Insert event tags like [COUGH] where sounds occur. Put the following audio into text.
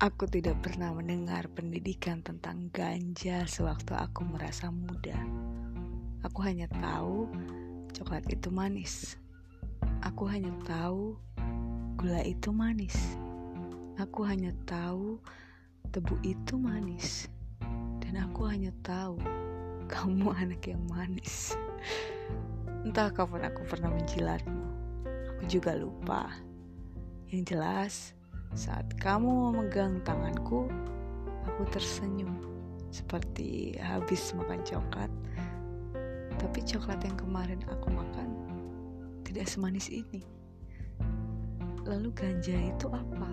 Aku tidak pernah mendengar pendidikan tentang ganja sewaktu aku merasa muda. Aku hanya tahu coklat itu manis. Aku hanya tahu gula itu manis. Aku hanya tahu tebu itu manis. Dan aku hanya tahu kamu [LAUGHS] anak yang manis. Entah kapan aku pernah menjilatmu. Aku juga lupa. Yang jelas, saat kamu memegang tanganku, aku tersenyum seperti habis makan coklat. Tapi coklat yang kemarin aku makan tidak semanis ini. Lalu ganja itu apa?